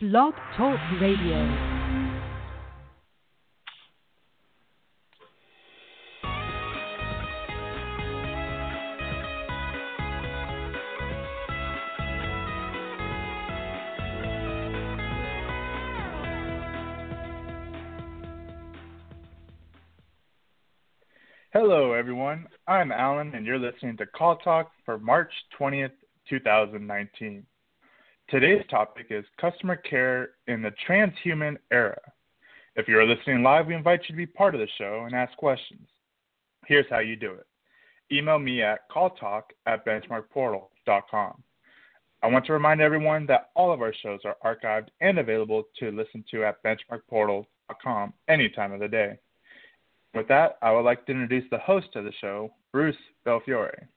Blog Talk Radio. Hello, everyone. I'm Alan, and you're listening to Call Talk for March 20th, 2019. Today's topic is customer care in the transhuman era. If you're listening live, we invite you to be part of the show and ask questions. Here's how you do it email me at calltalk at benchmarkportal.com. I want to remind everyone that all of our shows are archived and available to listen to at benchmarkportal.com any time of the day. With that, I would like to introduce the host of the show, Bruce Belfiore.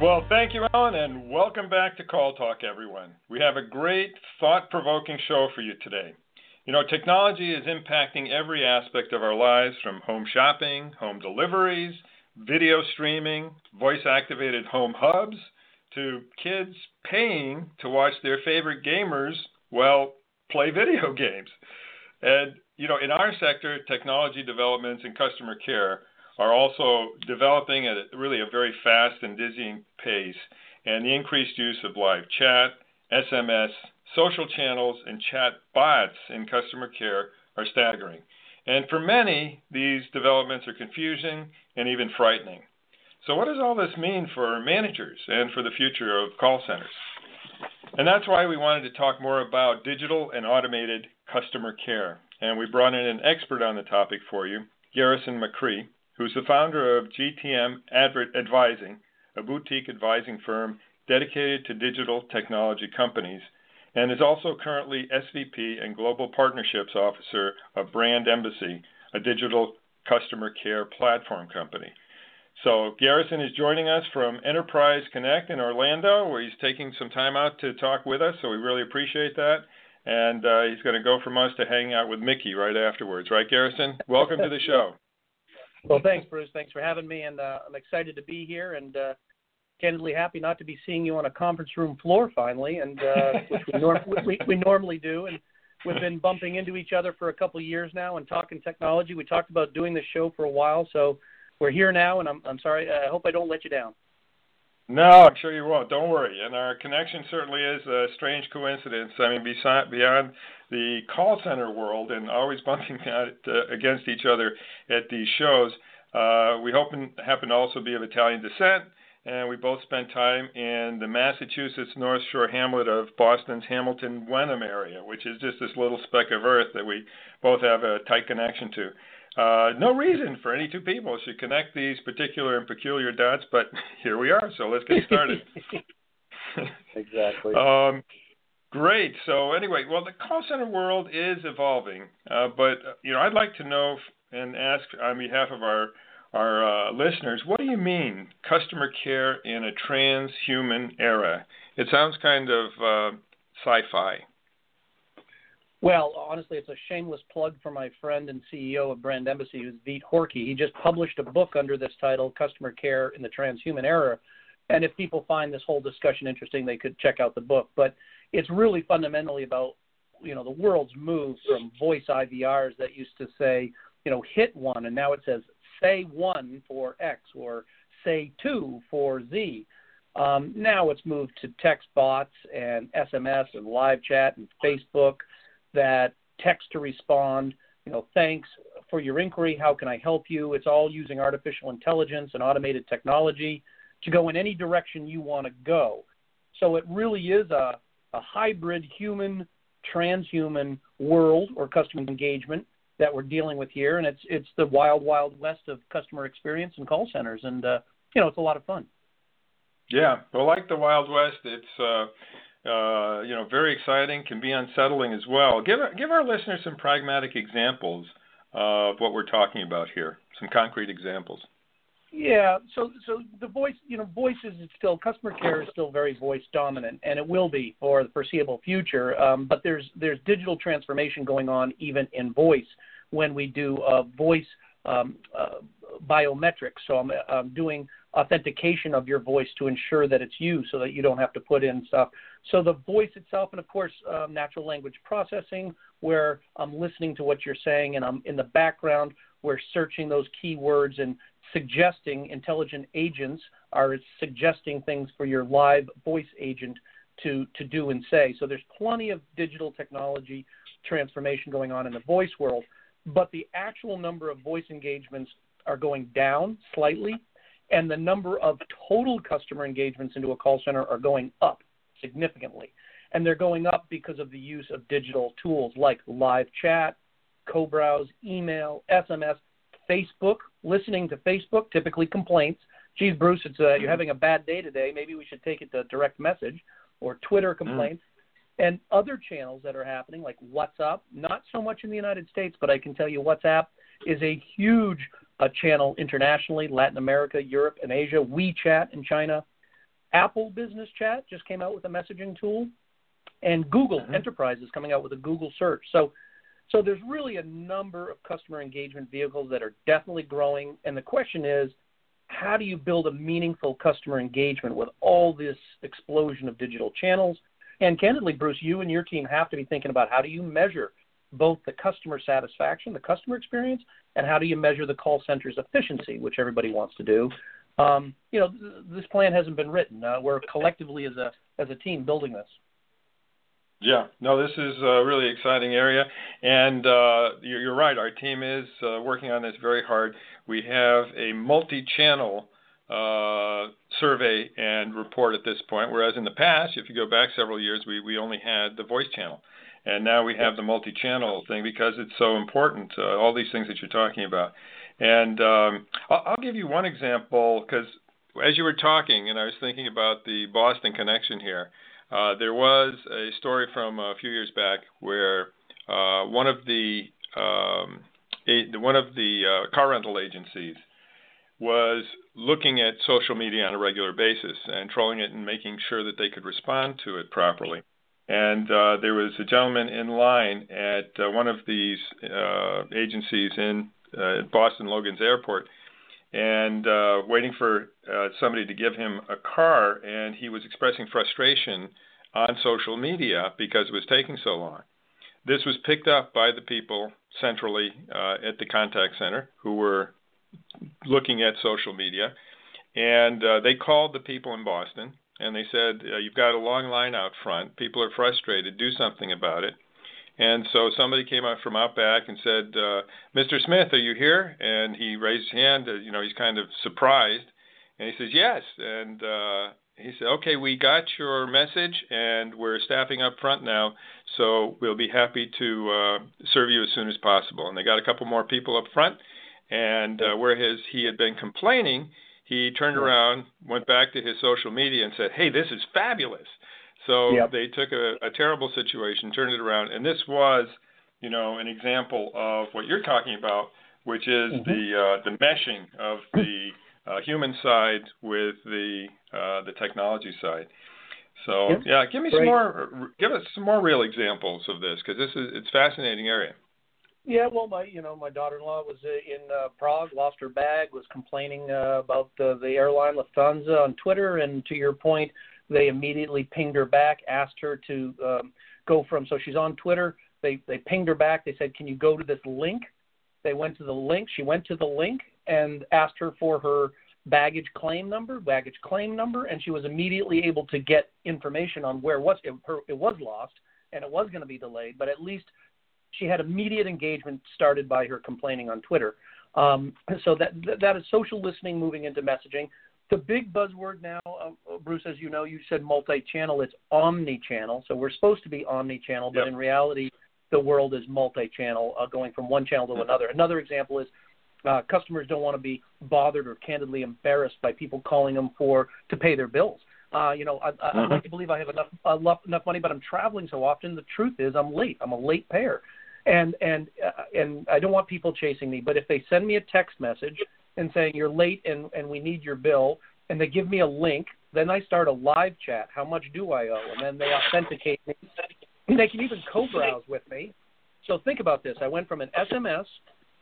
Well, thank you, Alan, and welcome back to Call Talk, everyone. We have a great, thought provoking show for you today. You know, technology is impacting every aspect of our lives from home shopping, home deliveries, video streaming, voice activated home hubs, to kids paying to watch their favorite gamers, well, play video games. And, you know, in our sector, technology developments and customer care are also developing at really a very fast and dizzying pace, and the increased use of live chat, SMS, social channels, and chat bots in customer care are staggering. And for many, these developments are confusing and even frightening. So, what does all this mean for managers and for the future of call centers? And that's why we wanted to talk more about digital and automated customer care. And we brought in an expert on the topic for you, Garrison McCree, who's the founder of GTM Advert Advising, a boutique advising firm dedicated to digital technology companies, and is also currently SVP and Global Partnerships Officer of Brand Embassy, a digital customer care platform company. So, Garrison is joining us from Enterprise Connect in Orlando, where he's taking some time out to talk with us, so we really appreciate that. And uh, he's going to go from us to hang out with Mickey right afterwards, right, Garrison? Welcome to the show. Well, thanks, Bruce. Thanks for having me, and uh, I'm excited to be here, and uh, candidly happy not to be seeing you on a conference room floor finally, and uh, which we, nor- we, we normally do. And we've been bumping into each other for a couple of years now and talking technology. We talked about doing this show for a while, so we're here now, and I'm I'm sorry. I hope I don't let you down. No, I'm sure you won't. Don't worry. And our connection certainly is a strange coincidence. I mean, beyond the call center world and always bumping against each other at these shows, uh, we happen, happen to also be of Italian descent, and we both spent time in the Massachusetts North Shore hamlet of Boston's Hamilton Wenham area, which is just this little speck of earth that we both have a tight connection to. Uh, no reason for any two people should connect these particular and peculiar dots, but here we are. So let's get started. exactly. um, great. So anyway, well, the call center world is evolving, uh, but you know, I'd like to know and ask on behalf of our our uh, listeners, what do you mean customer care in a transhuman era? It sounds kind of uh, sci-fi. Well, honestly, it's a shameless plug for my friend and CEO of Brand Embassy, who's Vit Horky. He just published a book under this title, Customer Care in the Transhuman Era. And if people find this whole discussion interesting, they could check out the book. But it's really fundamentally about, you know, the world's move from voice IVRs that used to say, you know, hit one, and now it says say one for X or say two for Z. Um, now it's moved to text bots and SMS and live chat and Facebook that text to respond, you know, thanks for your inquiry. How can I help you? It's all using artificial intelligence and automated technology to go in any direction you want to go. So it really is a, a hybrid human transhuman world or customer engagement that we're dealing with here, and it's it's the wild wild west of customer experience and call centers, and uh, you know it's a lot of fun. Yeah, well, like the Wild West, it's uh, uh, you know, very exciting, can be unsettling as well. Give give our listeners some pragmatic examples of what we're talking about here. Some concrete examples. Yeah, so so the voice, you know, voices is still customer care is still very voice dominant, and it will be for the foreseeable future. Um, but there's there's digital transformation going on even in voice when we do uh, voice um, uh, biometrics. So I'm, I'm doing authentication of your voice to ensure that it's you so that you don't have to put in stuff. So the voice itself, and of course, um, natural language processing, where I'm listening to what you're saying and I'm in the background, we're searching those keywords and suggesting intelligent agents are suggesting things for your live voice agent to, to do and say. So there's plenty of digital technology transformation going on in the voice world, but the actual number of voice engagements are going down slightly, and the number of total customer engagements into a call center are going up significantly. And they're going up because of the use of digital tools like live chat, co browse, email, SMS, Facebook, listening to Facebook, typically complaints. Geez, Bruce, it's uh, you're having a bad day today. Maybe we should take it to direct message or Twitter mm. complaints. Mm. And other channels that are happening, like WhatsApp, not so much in the United States, but I can tell you WhatsApp is a huge uh, channel internationally, Latin America, Europe, and Asia. WeChat in China. Apple Business Chat just came out with a messaging tool, and Google mm-hmm. Enterprise is coming out with a Google search. So so there's really a number of customer engagement vehicles that are definitely growing. And the question is, how do you build a meaningful customer engagement with all this explosion of digital channels? And candidly, Bruce, you and your team have to be thinking about how do you measure both the customer satisfaction, the customer experience, and how do you measure the call center's efficiency, which everybody wants to do. Um, you know, th- this plan hasn't been written. Uh, we're collectively as a as a team building this. Yeah, no, this is a really exciting area, and uh, you're, you're, right. Our team is uh, working on this very hard. We have a multi-channel uh, survey and report at this point, whereas in the past, if you go back several years, we, we only had the voice channel, and now we have the multi-channel thing because it's so important. Uh, all these things that you're talking about, and um, I'll, I'll give you one example because as you were talking, and I was thinking about the Boston connection here. Uh, there was a story from a few years back where uh, one of the um, a, one of the uh, car rental agencies was looking at social media on a regular basis and trolling it and making sure that they could respond to it properly. And uh, there was a gentleman in line at uh, one of these uh, agencies in uh, Boston Logan's Airport, and uh, waiting for uh, somebody to give him a car, and he was expressing frustration on social media because it was taking so long. This was picked up by the people centrally uh, at the contact center who were looking at social media, and uh, they called the people in Boston and they said, uh, "You've got a long line out front. People are frustrated. Do something about it." And so somebody came up from out back and said, uh, "Mr. Smith, are you here?" And he raised his hand. Uh, you know, he's kind of surprised, and he says, "Yes." And uh, he said, "Okay, we got your message, and we're staffing up front now, so we'll be happy to uh, serve you as soon as possible." And they got a couple more people up front, and uh, where his he had been complaining, he turned around, went back to his social media, and said, "Hey, this is fabulous." So yep. they took a, a terrible situation, turned it around, and this was, you know, an example of what you're talking about, which is mm-hmm. the uh, the meshing of the uh, human side with the uh, the technology side. So yep. yeah, give me Great. some more. Give us some more real examples of this because this is it's fascinating area. Yeah, well, my you know my daughter-in-law was uh, in uh, Prague, lost her bag, was complaining uh, about uh, the airline Lufthansa on Twitter, and to your point, they immediately pinged her back, asked her to um, go from. So she's on Twitter. They they pinged her back. They said, "Can you go to this link?" They went to the link. She went to the link and asked her for her baggage claim number, baggage claim number, and she was immediately able to get information on where was it, her, it was lost and it was going to be delayed. But at least she had immediate engagement started by her complaining on Twitter. Um, so that that is social listening moving into messaging. The big buzzword now, uh, Bruce, as you know, you said multi-channel. It's omni-channel. So we're supposed to be omni-channel, but yep. in reality, the world is multi-channel, uh, going from one channel to another. Another example is uh, customers don't want to be bothered or candidly embarrassed by people calling them for to pay their bills. Uh, you know, I, I, mm-hmm. I like to believe I have enough uh, enough money, but I'm traveling so often. The truth is, I'm late. I'm a late payer, and and uh, and I don't want people chasing me. But if they send me a text message and saying you're late and and we need your bill, and they give me a link, then I start a live chat. How much do I owe? And then they authenticate me. And they can even co-browse with me. So think about this. I went from an SMS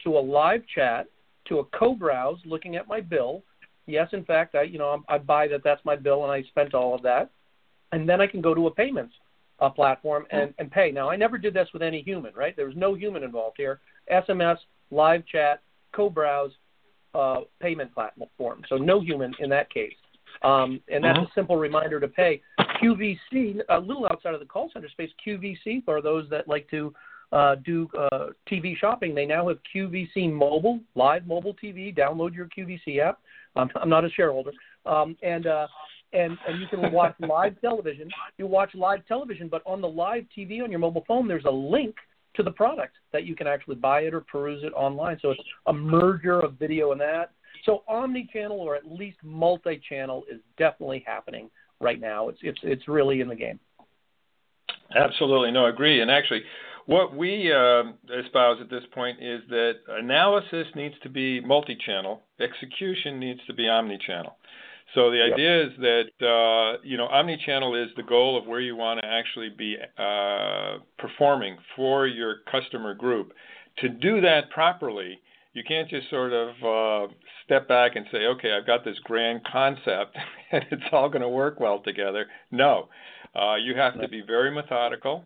to a live chat to a co-browse looking at my bill Yes, in fact, I you know I buy that that's my bill and I spent all of that, and then I can go to a payments uh, platform and and pay. Now I never did this with any human, right? There was no human involved here. SMS, live chat, co-browse, uh, payment platform. So no human in that case. Um, and that's uh-huh. a simple reminder to pay. QVC, a little outside of the call center space, QVC for those that like to uh, do uh, TV shopping. They now have QVC Mobile, live mobile TV. Download your QVC app. I'm, I'm not a shareholder, um, and uh, and and you can watch live television. You watch live television, but on the live TV on your mobile phone, there's a link to the product that you can actually buy it or peruse it online. So it's a merger of video and that. So omni-channel or at least multi-channel is definitely happening right now. It's it's it's really in the game. Absolutely, no, I agree. And actually, what we uh, espouse at this point is that analysis needs to be multi-channel, execution needs to be omni-channel. So the idea yep. is that uh, you know omni-channel is the goal of where you want to actually be uh, performing for your customer group. To do that properly, you can't just sort of uh, step back and say, okay, I've got this grand concept and it's all going to work well together. No, uh, you have to be very methodical,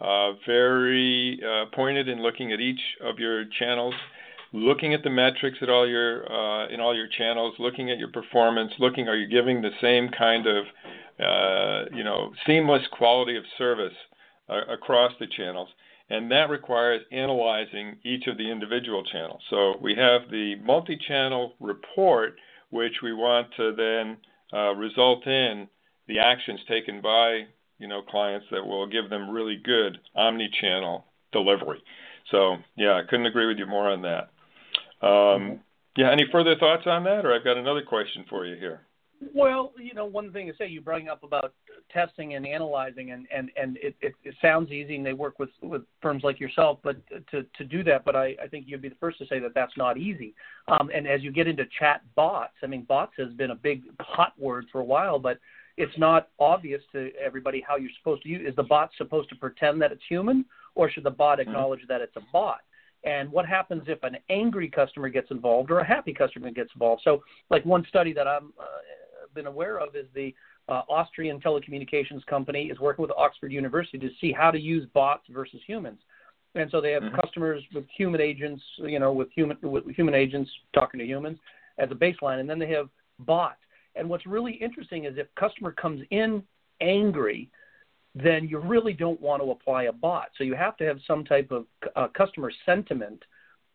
uh, very uh, pointed in looking at each of your channels, looking at the metrics at all your uh, in all your channels, looking at your performance, looking are you giving the same kind of uh, you know seamless quality of service across the channels and that requires analyzing each of the individual channels. So we have the multi-channel report, which we want to then uh, result in the actions taken by you know clients that will give them really good omni-channel delivery. So yeah, I couldn't agree with you more on that. Um, yeah, any further thoughts on that, or I've got another question for you here. Well, you know, one thing to say, you bring up about testing and analyzing, and and and it, it, it sounds easy, and they work with with firms like yourself, but to to do that, but I I think you'd be the first to say that that's not easy. Um, and as you get into chat bots, I mean, bots has been a big hot word for a while, but it's not obvious to everybody how you're supposed to use. Is the bot supposed to pretend that it's human, or should the bot mm-hmm. acknowledge mm-hmm. that it's a bot? And what happens if an angry customer gets involved or a happy customer gets involved. So, like one study that I've uh, been aware of is the uh, Austrian telecommunications company is working with Oxford University to see how to use bots versus humans. And so they have mm-hmm. customers with human agents, you know, with human with human agents talking to humans as a baseline, and then they have bots. And what's really interesting is if customer comes in angry, then you really don't want to apply a bot. So you have to have some type of uh, customer sentiment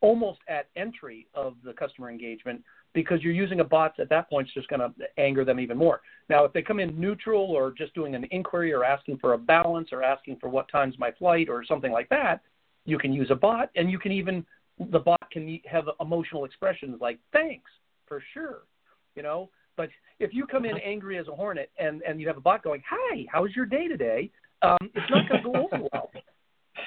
almost at entry of the customer engagement because you're using a bot at that point, it's just going to anger them even more. Now, if they come in neutral or just doing an inquiry or asking for a balance or asking for what time's my flight or something like that, you can use a bot and you can even, the bot can have emotional expressions like thanks for sure, you know. But if you come in angry as a hornet and, and you have a bot going, hi, how's your day today? Um, it's not going to go over well.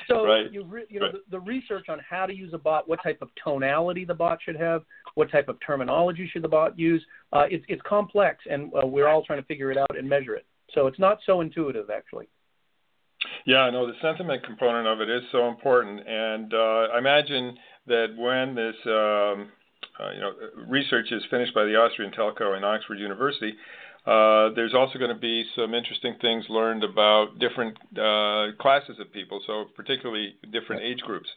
So right. you re, you know right. the, the, research on how to use a bot, what type of tonality the bot should have, what type of terminology should the bot use. Uh, it's it's complex, and uh, we're all trying to figure it out and measure it. So it's not so intuitive, actually. Yeah, I know the sentiment component of it is so important, and uh, I imagine that when this um, uh, you know research is finished by the Austrian telco and Oxford University, uh, there's also going to be some interesting things learned about different uh, classes of people, so particularly different age groups,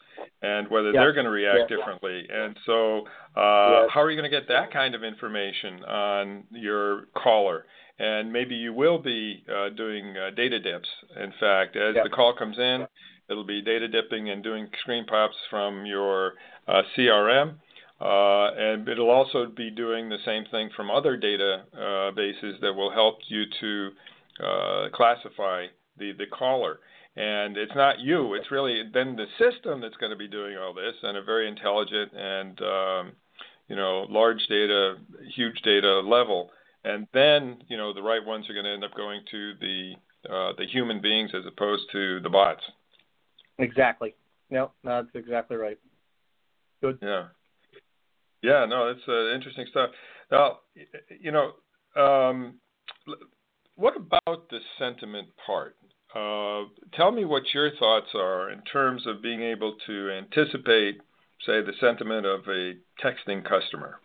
and whether they're going to react differently. And so, uh, yes. how are you going to get that kind of information on your caller? And maybe you will be uh, doing uh, data dips. In fact, as the call comes in, it'll be data dipping and doing screen pops from your CRM and it'll also be doing the same thing from other data uh, bases that will help you to uh, classify the, the caller. And it's not you, it's really then the system that's going to be doing all this and a very intelligent and um, you know large data, huge data level. And then you know the right ones are going to end up going to the uh, the human beings as opposed to the bots. Exactly. No, that's exactly right. Good. Yeah. Yeah, no, that's uh, interesting stuff. Now, you know, um, what about the sentiment part? Uh, tell me what your thoughts are in terms of being able to anticipate, say, the sentiment of a texting customer.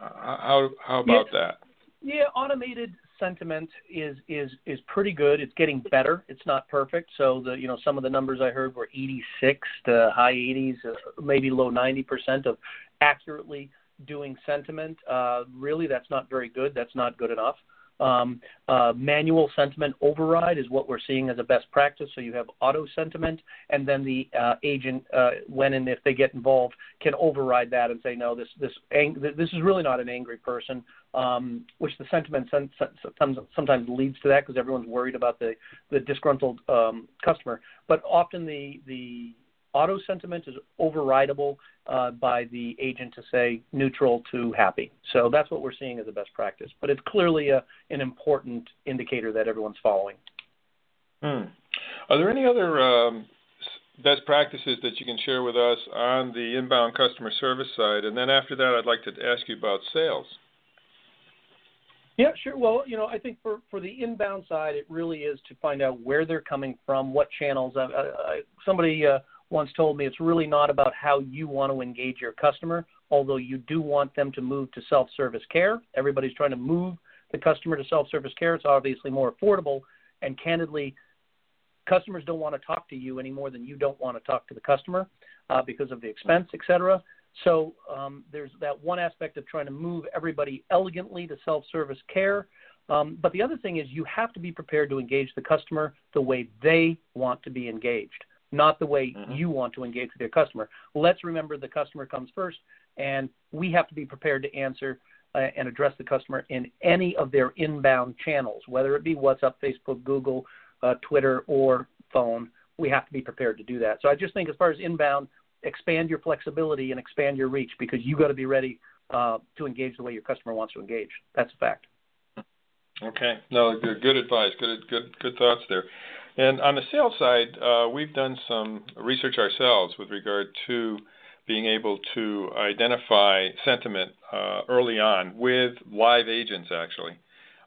Uh, How how about yeah, that? Yeah, automated sentiment is is is pretty good. It's getting better. It's not perfect. So the you know some of the numbers I heard were 86 to high 80s, uh, maybe low 90 percent of accurately doing sentiment. Uh, really, that's not very good. That's not good enough. Um, uh, manual sentiment override is what we're seeing as a best practice. So you have auto sentiment, and then the uh, agent, uh, when and if they get involved, can override that and say, no, this this ang- this is really not an angry person, um, which the sentiment sometimes sometimes leads to that because everyone's worried about the the disgruntled um, customer. But often the the auto sentiment is overridable uh, by the agent to say neutral to happy. So that's what we're seeing as a best practice. But it's clearly a, an important indicator that everyone's following. Hmm. Are there any other um, best practices that you can share with us on the inbound customer service side? And then after that, I'd like to ask you about sales. Yeah, sure. Well, you know, I think for, for the inbound side, it really is to find out where they're coming from, what channels. Uh, uh, somebody uh, once told me it's really not about how you want to engage your customer, although you do want them to move to self service care. Everybody's trying to move the customer to self service care. It's obviously more affordable. And candidly, customers don't want to talk to you any more than you don't want to talk to the customer uh, because of the expense, et cetera. So um, there's that one aspect of trying to move everybody elegantly to self service care. Um, but the other thing is you have to be prepared to engage the customer the way they want to be engaged not the way mm-hmm. you want to engage with your customer. Let's remember the customer comes first, and we have to be prepared to answer uh, and address the customer in any of their inbound channels, whether it be WhatsApp, Facebook, Google, uh, Twitter, or phone. We have to be prepared to do that. So I just think, as far as inbound, expand your flexibility and expand your reach because you got to be ready uh, to engage the way your customer wants to engage. That's a fact. Okay. No, good, good advice. Good, good, good thoughts there. And on the sales side, uh, we've done some research ourselves with regard to being able to identify sentiment uh, early on with live agents, actually.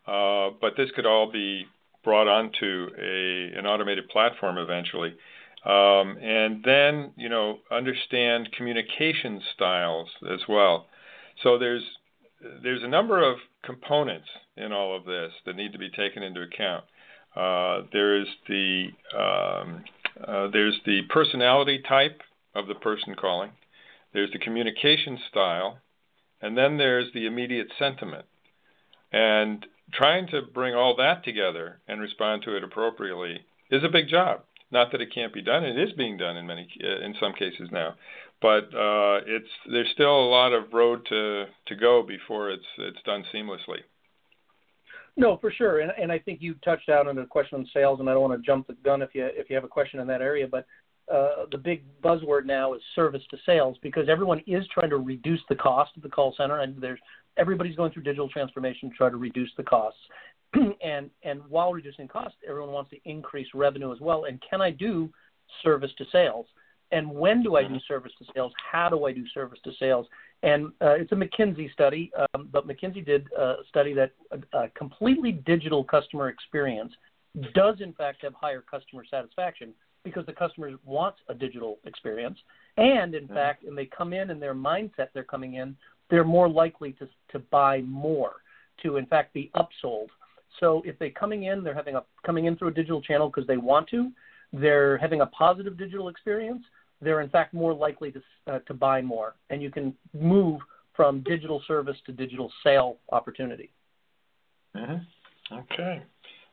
Uh, but this could all be brought onto a, an automated platform eventually. Um, and then, you know, understand communication styles as well. So there's there's a number of components in all of this that need to be taken into account. Uh, there's the um, uh, there's the personality type of the person calling. There's the communication style, and then there's the immediate sentiment. And trying to bring all that together and respond to it appropriately is a big job. Not that it can't be done; it is being done in many, uh, in some cases now. But uh, it's there's still a lot of road to to go before it's it's done seamlessly. No, for sure, and and I think you touched out on a question on sales, and I don't want to jump the gun if you if you have a question in that area, but uh, the big buzzword now is service to sales because everyone is trying to reduce the cost of the call center, and there's everybody's going through digital transformation to try to reduce the costs, and and while reducing costs, everyone wants to increase revenue as well. And can I do service to sales? And when do I do mm-hmm. service to sales? How do I do service to sales? And uh, it's a McKinsey study, um, but McKinsey did a study that a, a completely digital customer experience does in fact have higher customer satisfaction because the customers wants a digital experience. And in mm-hmm. fact, when they come in and their mindset they're coming in, they're more likely to, to buy more, to in fact be upsold. So if they're coming in, they're having a coming in through a digital channel because they want to, they're having a positive digital experience, they're in fact more likely to, uh, to buy more. And you can move from digital service to digital sale opportunity. Mm-hmm. Okay.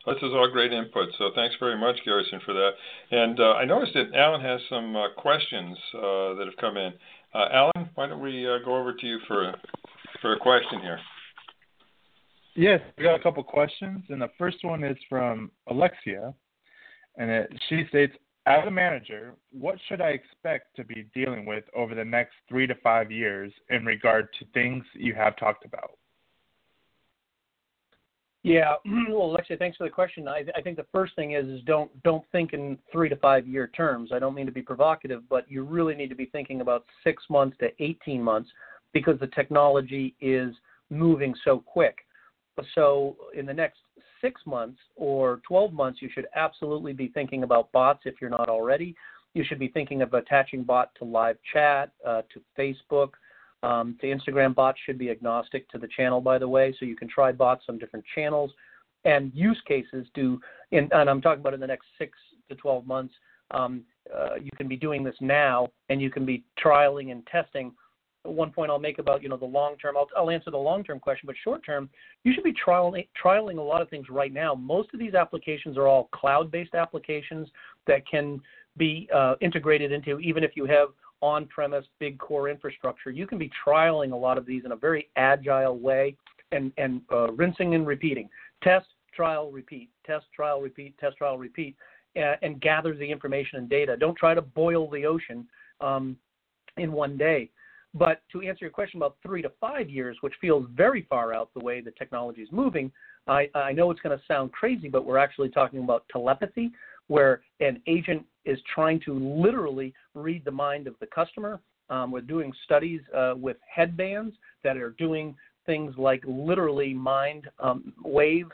This is all great input. So thanks very much, Garrison, for that. And uh, I noticed that Alan has some uh, questions uh, that have come in. Uh, Alan, why don't we uh, go over to you for for a question here? Yes, we got a couple questions, and the first one is from Alexia, and it, she states, as a manager, what should I expect to be dealing with over the next three to five years in regard to things you have talked about? Yeah, well, Alexia, thanks for the question. I, I think the first thing is is don't don't think in three to five year terms. I don't mean to be provocative, but you really need to be thinking about six months to eighteen months because the technology is moving so quick. So in the next six months or 12 months, you should absolutely be thinking about bots if you're not already. You should be thinking of attaching bot to live chat, uh, to Facebook, Um, the Instagram bots should be agnostic to the channel, by the way, so you can try bots on different channels and use cases. Do in, and I'm talking about in the next six to 12 months. Um, uh, you can be doing this now, and you can be trialing and testing. One point I'll make about you know the long term. I'll, I'll answer the long term question, but short term, you should be trialing trialing a lot of things right now. Most of these applications are all cloud based applications that can be uh, integrated into even if you have on-premise big core infrastructure. You can be trialing a lot of these in a very agile way and, and uh, rinsing and repeating. Test, trial, repeat. Test, trial, repeat. Test, trial, repeat. Uh, and gather the information and data. Don't try to boil the ocean um, in one day. But to answer your question about three to five years, which feels very far out the way the technology is moving, I, I know it's going to sound crazy, but we're actually talking about telepathy, where an agent is trying to literally read the mind of the customer. Um, we're doing studies uh, with headbands that are doing things like literally mind um, wave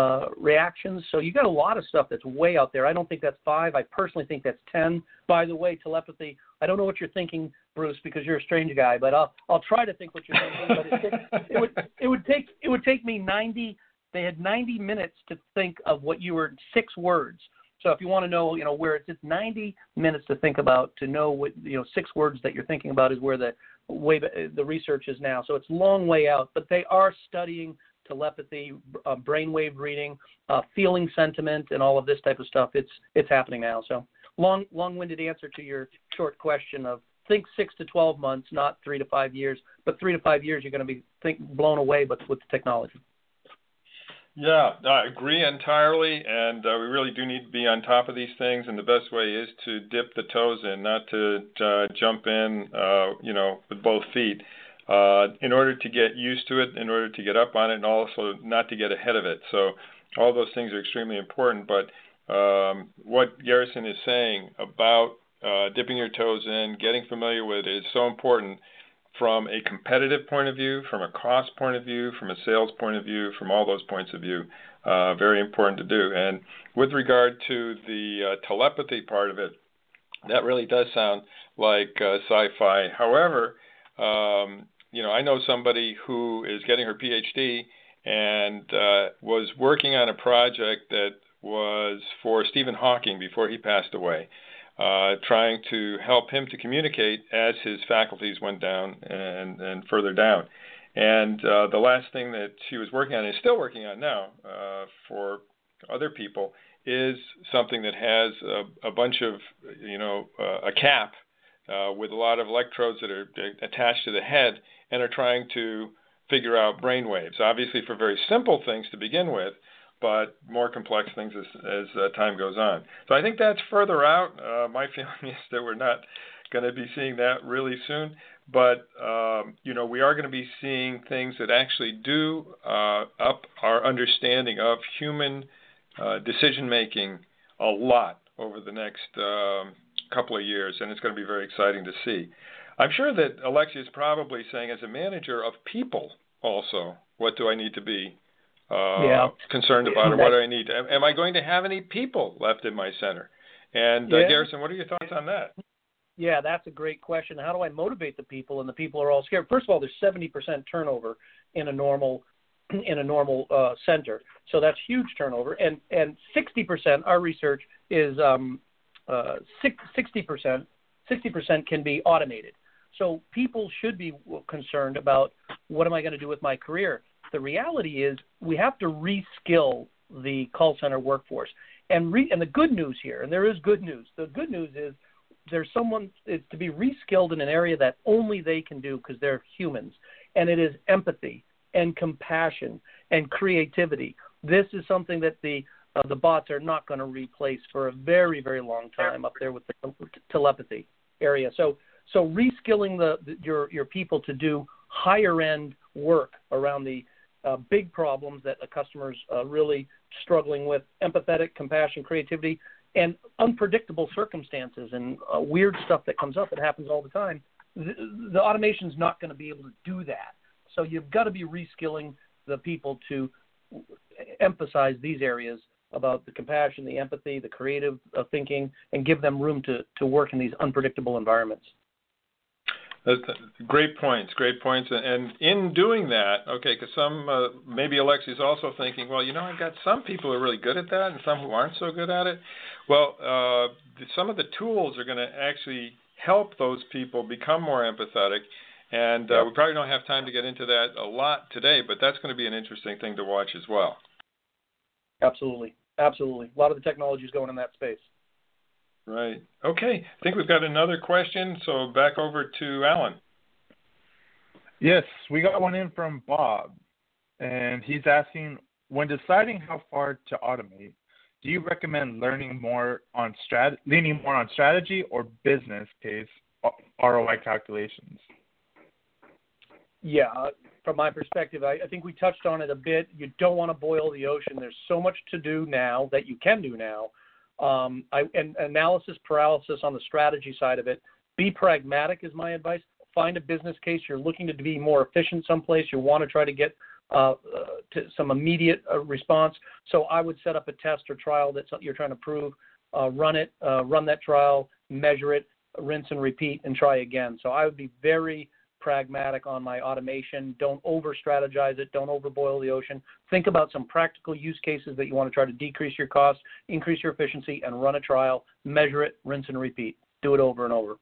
uh, reactions. So you got a lot of stuff that's way out there. I don't think that's five. I personally think that's ten. By the way, telepathy. I don't know what you're thinking, Bruce, because you're a strange guy. But I'll I'll try to think what you're thinking. But it, it would it would take it would take me 90. They had 90 minutes to think of what you were six words. So if you want to know, you know, where it's, it's 90 minutes to think about to know what, you know, six words that you're thinking about is where the way the research is now. So it's long way out, but they are studying telepathy, uh, brainwave reading, uh, feeling sentiment, and all of this type of stuff. It's it's happening now. So long long-winded answer to your short question of think six to 12 months, not three to five years. But three to five years, you're going to be think blown away, but with the technology. Yeah, I agree entirely, and uh, we really do need to be on top of these things. And the best way is to dip the toes in, not to uh, jump in, uh, you know, with both feet. Uh, in order to get used to it, in order to get up on it, and also not to get ahead of it. So all those things are extremely important. But um, what Garrison is saying about uh, dipping your toes in, getting familiar with it is so important from a competitive point of view, from a cost point of view, from a sales point of view, from all those points of view. Uh, very important to do. And with regard to the uh, telepathy part of it, that really does sound like uh, sci-fi. However, um, you know, I know somebody who is getting her PhD and uh, was working on a project that was for Stephen Hawking before he passed away uh, trying to help him to communicate as his faculties went down and, and further down. And uh, the last thing that she was working on, and is still working on now uh, for other people, is something that has a, a bunch of, you know, uh, a cap uh, with a lot of electrodes that are attached to the head and are trying to figure out brain waves. Obviously, for very simple things to begin with, but more complex things as, as uh, time goes on. So I think that's further out. Uh, my feeling is that we're not going to be seeing that really soon, but um, you know we are going to be seeing things that actually do uh, up our understanding of human uh, decision making a lot over the next um, couple of years, and it's going to be very exciting to see. I'm sure that Alexia is probably saying, as a manager of people, also, what do I need to be uh, yeah. concerned about or what do I need? Am, am, I going to have any people left in my center? And uh, yeah. Garrison, what are your thoughts on that? Yeah, that's a great question. How do I motivate the people? And the people are all scared. First of all, there's 70% turnover in a normal in a normal uh, center, so that's huge turnover. And and 60%, our research is um, uh, 60% 60% can be automated. So people should be concerned about what am I going to do with my career? the reality is we have to reskill the call center workforce. And re- and the good news here, and there is good news. The good news is there's someone is to be reskilled in an area that only they can do because they're humans, and it is empathy and compassion and creativity. This is something that the uh, the bots are not going to replace for a very very long time up there with the telepathy area. So so reskilling the, the your your people to do higher end work around the uh, big problems that the customers uh, really struggling with empathetic, compassion, creativity, and unpredictable circumstances and uh, weird stuff that comes up that happens all the time. The, the is not going to be able to do that. So you've got to be reskilling the people to emphasize these areas about the compassion, the empathy, the creative uh, thinking, and give them room to, to work in these unpredictable environments. great points, great points. And in doing that, okay, because some uh, maybe Alexia's also thinking, well, you know, I've got some people who are really good at that, and some who aren't so good at it. Well, uh, some of the tools are going to actually help those people become more empathetic. And uh, we probably don't have time to get into that a lot today, but that's going to be an interesting thing to watch as well. Absolutely, absolutely. A lot of the technology is going in that space. Right. Okay. I think we've got another question, so back over to Alan. Yes, we got one in from Bob, and he's asking when deciding how far to automate, do you recommend learning more on strat leaning more on strategy or business case ROI calculations? Yeah, from my perspective, I, I think we touched on it a bit. You don't want to boil the ocean. There's so much to do now that you can do now um, I, and analysis paralysis on the strategy side of it. Be pragmatic is my advice. Find a business case. You're looking to be more efficient someplace. You want to try to get uh, uh, to some immediate uh, response. So I would set up a test or trial that you're trying to prove. Uh, run it, uh, run that trial, measure it, rinse and repeat, and try again. So I would be very pragmatic on my automation. Don't over strategize it. Don't overboil the ocean. Think about some practical use cases that you want to try to decrease your costs, increase your efficiency, and run a trial. Measure it, rinse and repeat. Do it over and over.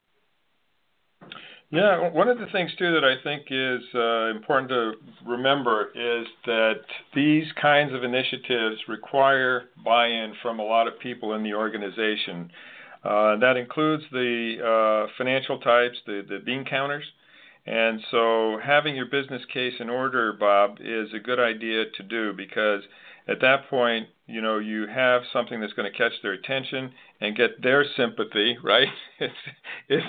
Yeah, one of the things too that I think is uh, important to remember is that these kinds of initiatives require buy-in from a lot of people in the organization. Uh, that includes the uh, financial types, the, the bean counters, and so having your business case in order, Bob, is a good idea to do because at that point, you know, you have something that's going to catch their attention and get their sympathy, right? It's, it's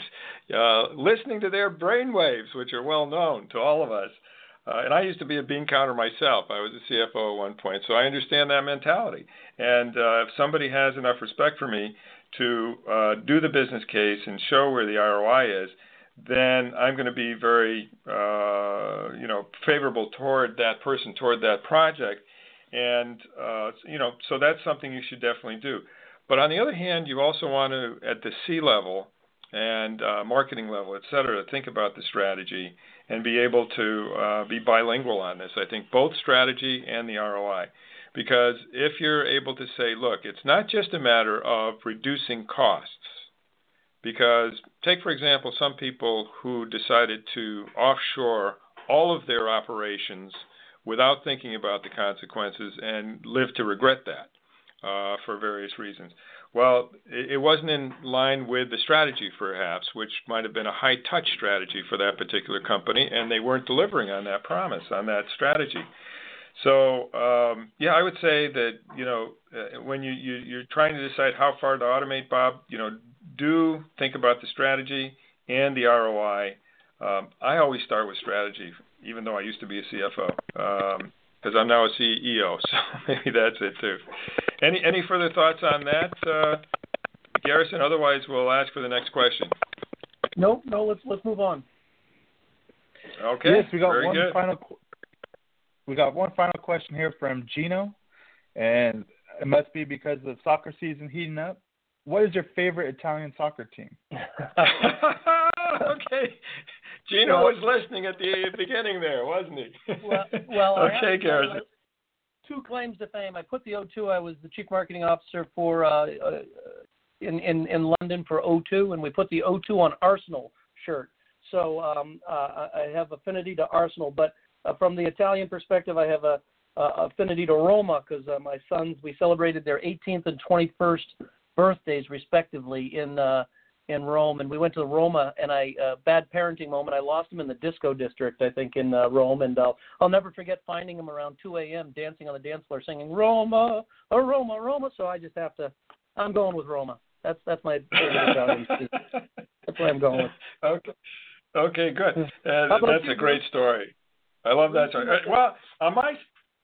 uh, listening to their brain waves, which are well known to all of us. Uh, and I used to be a bean counter myself. I was a CFO at one point, so I understand that mentality. And uh, if somebody has enough respect for me to uh, do the business case and show where the ROI is, then I'm going to be very, uh, you know, favorable toward that person, toward that project, and uh, you know, so that's something you should definitely do. But on the other hand, you also want to, at the C level and uh, marketing level, et cetera, think about the strategy and be able to uh, be bilingual on this. I think both strategy and the ROI. Because if you're able to say, look, it's not just a matter of reducing costs, because, take for example, some people who decided to offshore all of their operations without thinking about the consequences and live to regret that uh, for various reasons. Well, it, it wasn't in line with the strategy, perhaps, which might have been a high touch strategy for that particular company, and they weren't delivering on that promise, on that strategy. So um, yeah, I would say that you know uh, when you, you you're trying to decide how far to automate, Bob, you know, do think about the strategy and the ROI. Um, I always start with strategy, even though I used to be a CFO, because um, I'm now a CEO. So maybe that's it too. Any any further thoughts on that, uh, Garrison? Otherwise, we'll ask for the next question. No, no. Let's let's move on. Okay. Yes, we got Very one good. final. We got one final question here from Gino, and it must be because of the soccer season heating up what is your favorite Italian soccer team? okay. Gino well, was listening at the beginning there, wasn't he? well, well okay, Garrison. Two claims to fame. I put the O2. I was the chief marketing officer for uh, uh, in, in in London for O2, and we put the O2 on Arsenal shirt. So um, uh, I have affinity to Arsenal, but uh, from the Italian perspective, I have a, a affinity to Roma because uh, my sons we celebrated their 18th and 21st birthdays respectively in uh, in Rome, and we went to Roma. And I uh, bad parenting moment. I lost him in the disco district, I think, in uh, Rome, and uh, I'll never forget finding him around 2 a.m. dancing on the dance floor, singing Roma, oh, Roma, Roma. So I just have to. I'm going with Roma. That's that's my favorite That's what I'm going with. Okay. Okay, good. Uh, that's a great story. I love that story. Uh, well, on my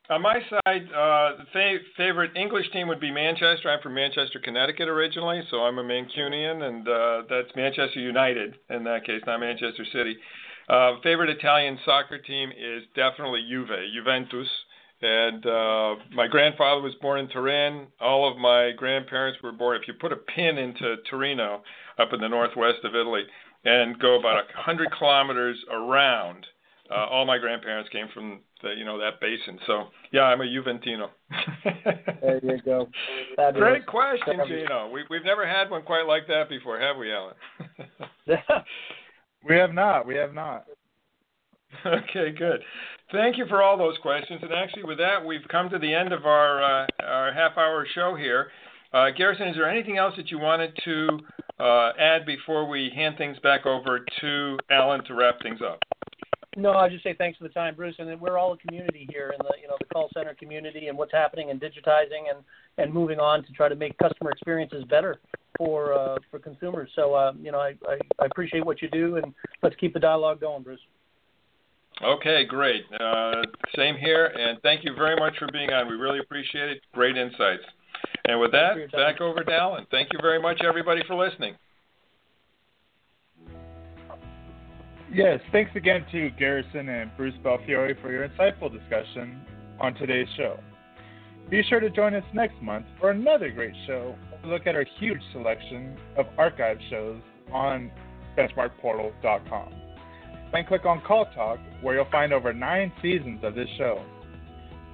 on my side, uh, the fa- favorite English team would be Manchester. I'm from Manchester, Connecticut originally, so I'm a Mancunian, and uh, that's Manchester United in that case, not Manchester City. Uh, favorite Italian soccer team is definitely Juve, Juventus. And uh, my grandfather was born in Turin. All of my grandparents were born. If you put a pin into Torino, up in the northwest of Italy, and go about a hundred kilometers around. Uh, all my grandparents came from the, you know that basin. So yeah, I'm a Juventino. there you go. Fabulous. Great question, Gino. We, we've never had one quite like that before, have we, Alan? we have not. We have not. Okay, good. Thank you for all those questions. And actually, with that, we've come to the end of our uh, our half hour show here. Uh, Garrison, is there anything else that you wanted to uh, add before we hand things back over to Alan to wrap things up? No, I just say thanks for the time, Bruce. And we're all a community here in the you know the call center community and what's happening and digitizing and and moving on to try to make customer experiences better for uh, for consumers. So uh, you know I, I I appreciate what you do and let's keep the dialogue going, Bruce. Okay, great. Uh, same here, and thank you very much for being on. We really appreciate it. Great insights. And with that, back over to Alan. Thank you very much, everybody, for listening. Yes, thanks again to Garrison and Bruce Belfiore for your insightful discussion on today's show. Be sure to join us next month for another great show. Look at our huge selection of archive shows on benchmarkportal.com. Then click on Call Talk, where you'll find over nine seasons of this show.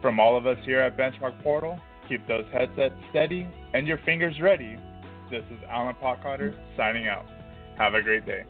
From all of us here at Benchmark Portal, keep those headsets steady and your fingers ready. This is Alan Potcotter signing out. Have a great day.